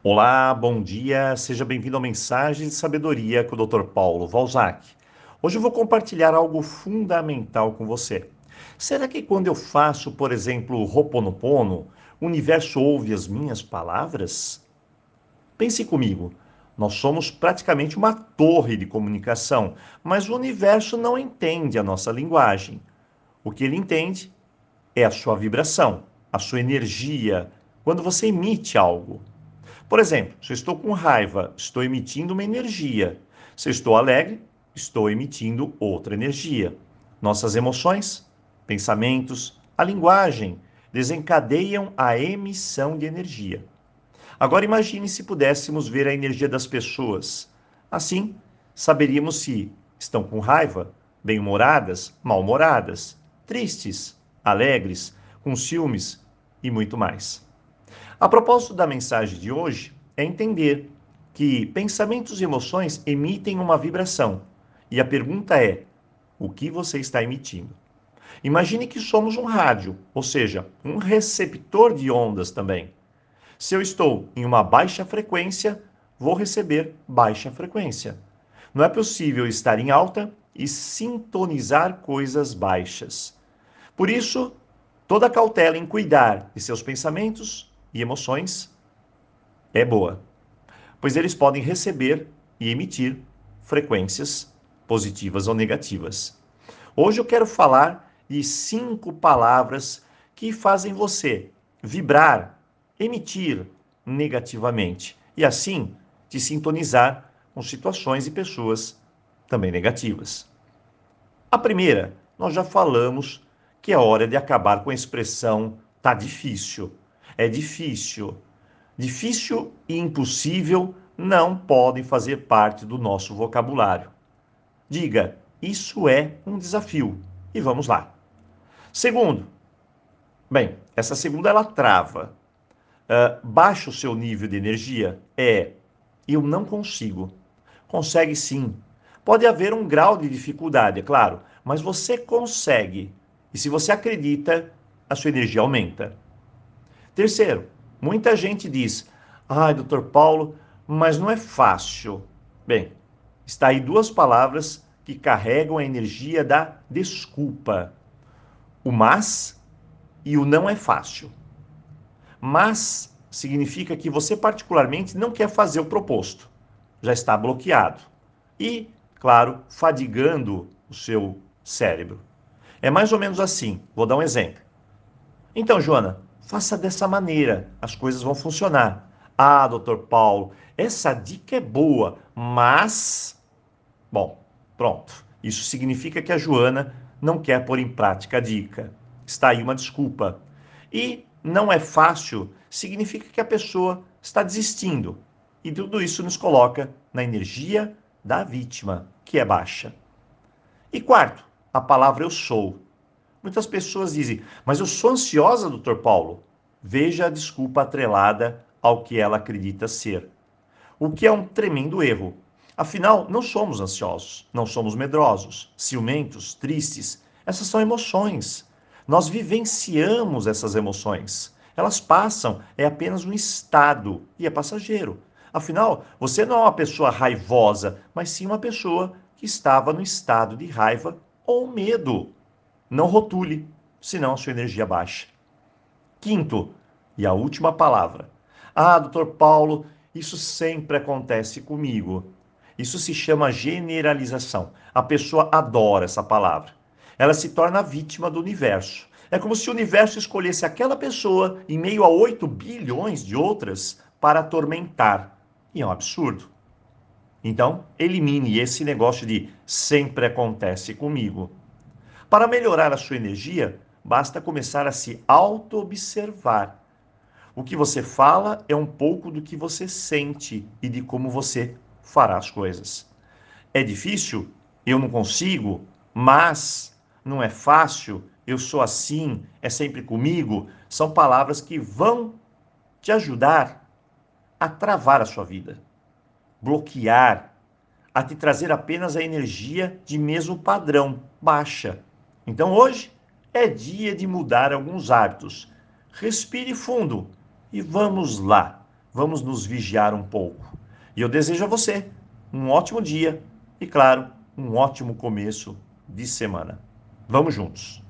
Olá, bom dia, seja bem-vindo ao Mensagem de Sabedoria com o Dr. Paulo Valzac. Hoje eu vou compartilhar algo fundamental com você. Será que quando eu faço, por exemplo, Roponopono, o universo ouve as minhas palavras? Pense comigo, nós somos praticamente uma torre de comunicação, mas o universo não entende a nossa linguagem. O que ele entende é a sua vibração, a sua energia, quando você emite algo. Por exemplo, se eu estou com raiva, estou emitindo uma energia. Se eu estou alegre, estou emitindo outra energia. Nossas emoções, pensamentos, a linguagem desencadeiam a emissão de energia. Agora imagine se pudéssemos ver a energia das pessoas. Assim, saberíamos se estão com raiva, bem-humoradas, mal-humoradas, tristes, alegres, com ciúmes e muito mais. A propósito da mensagem de hoje é entender que pensamentos e emoções emitem uma vibração. E a pergunta é: o que você está emitindo? Imagine que somos um rádio, ou seja, um receptor de ondas também. Se eu estou em uma baixa frequência, vou receber baixa frequência. Não é possível estar em alta e sintonizar coisas baixas. Por isso, toda cautela em cuidar de seus pensamentos e emoções é boa, pois eles podem receber e emitir frequências positivas ou negativas. Hoje eu quero falar de cinco palavras que fazem você vibrar, emitir negativamente e assim te sintonizar com situações e pessoas também negativas. A primeira, nós já falamos que é hora de acabar com a expressão tá difícil. É difícil. Difícil e impossível não podem fazer parte do nosso vocabulário. Diga, isso é um desafio. E vamos lá. Segundo, bem, essa segunda ela trava. Uh, baixa o seu nível de energia? É, eu não consigo. Consegue sim. Pode haver um grau de dificuldade, é claro, mas você consegue. E se você acredita, a sua energia aumenta. Terceiro, muita gente diz: ai, doutor Paulo, mas não é fácil. Bem, está aí duas palavras que carregam a energia da desculpa: o mas e o não é fácil. Mas significa que você, particularmente, não quer fazer o proposto, já está bloqueado. E, claro, fadigando o seu cérebro. É mais ou menos assim. Vou dar um exemplo. Então, Joana, faça dessa maneira, as coisas vão funcionar. Ah, doutor Paulo, essa dica é boa, mas. Bom, pronto. Isso significa que a Joana não quer pôr em prática a dica. Está aí uma desculpa. E não é fácil significa que a pessoa está desistindo. E tudo isso nos coloca na energia da vítima, que é baixa. E quarto, a palavra eu sou. Muitas pessoas dizem, mas eu sou ansiosa, doutor Paulo. Veja a desculpa atrelada ao que ela acredita ser. O que é um tremendo erro. Afinal, não somos ansiosos, não somos medrosos, ciumentos, tristes. Essas são emoções. Nós vivenciamos essas emoções. Elas passam, é apenas um estado e é passageiro. Afinal, você não é uma pessoa raivosa, mas sim uma pessoa que estava no estado de raiva ou medo. Não rotule, senão a sua energia baixa. Quinto, e a última palavra. Ah, doutor Paulo, isso sempre acontece comigo. Isso se chama generalização. A pessoa adora essa palavra. Ela se torna vítima do universo. É como se o universo escolhesse aquela pessoa em meio a 8 bilhões de outras para atormentar. E é um absurdo. Então, elimine esse negócio de sempre acontece comigo. Para melhorar a sua energia, basta começar a se auto-observar. O que você fala é um pouco do que você sente e de como você fará as coisas. É difícil? Eu não consigo, mas não é fácil, eu sou assim, é sempre comigo, são palavras que vão te ajudar a travar a sua vida bloquear, a te trazer apenas a energia de mesmo padrão, baixa. Então hoje é dia de mudar alguns hábitos. Respire fundo e vamos lá. vamos nos vigiar um pouco. E eu desejo a você um ótimo dia e, claro, um ótimo começo de semana. Vamos juntos!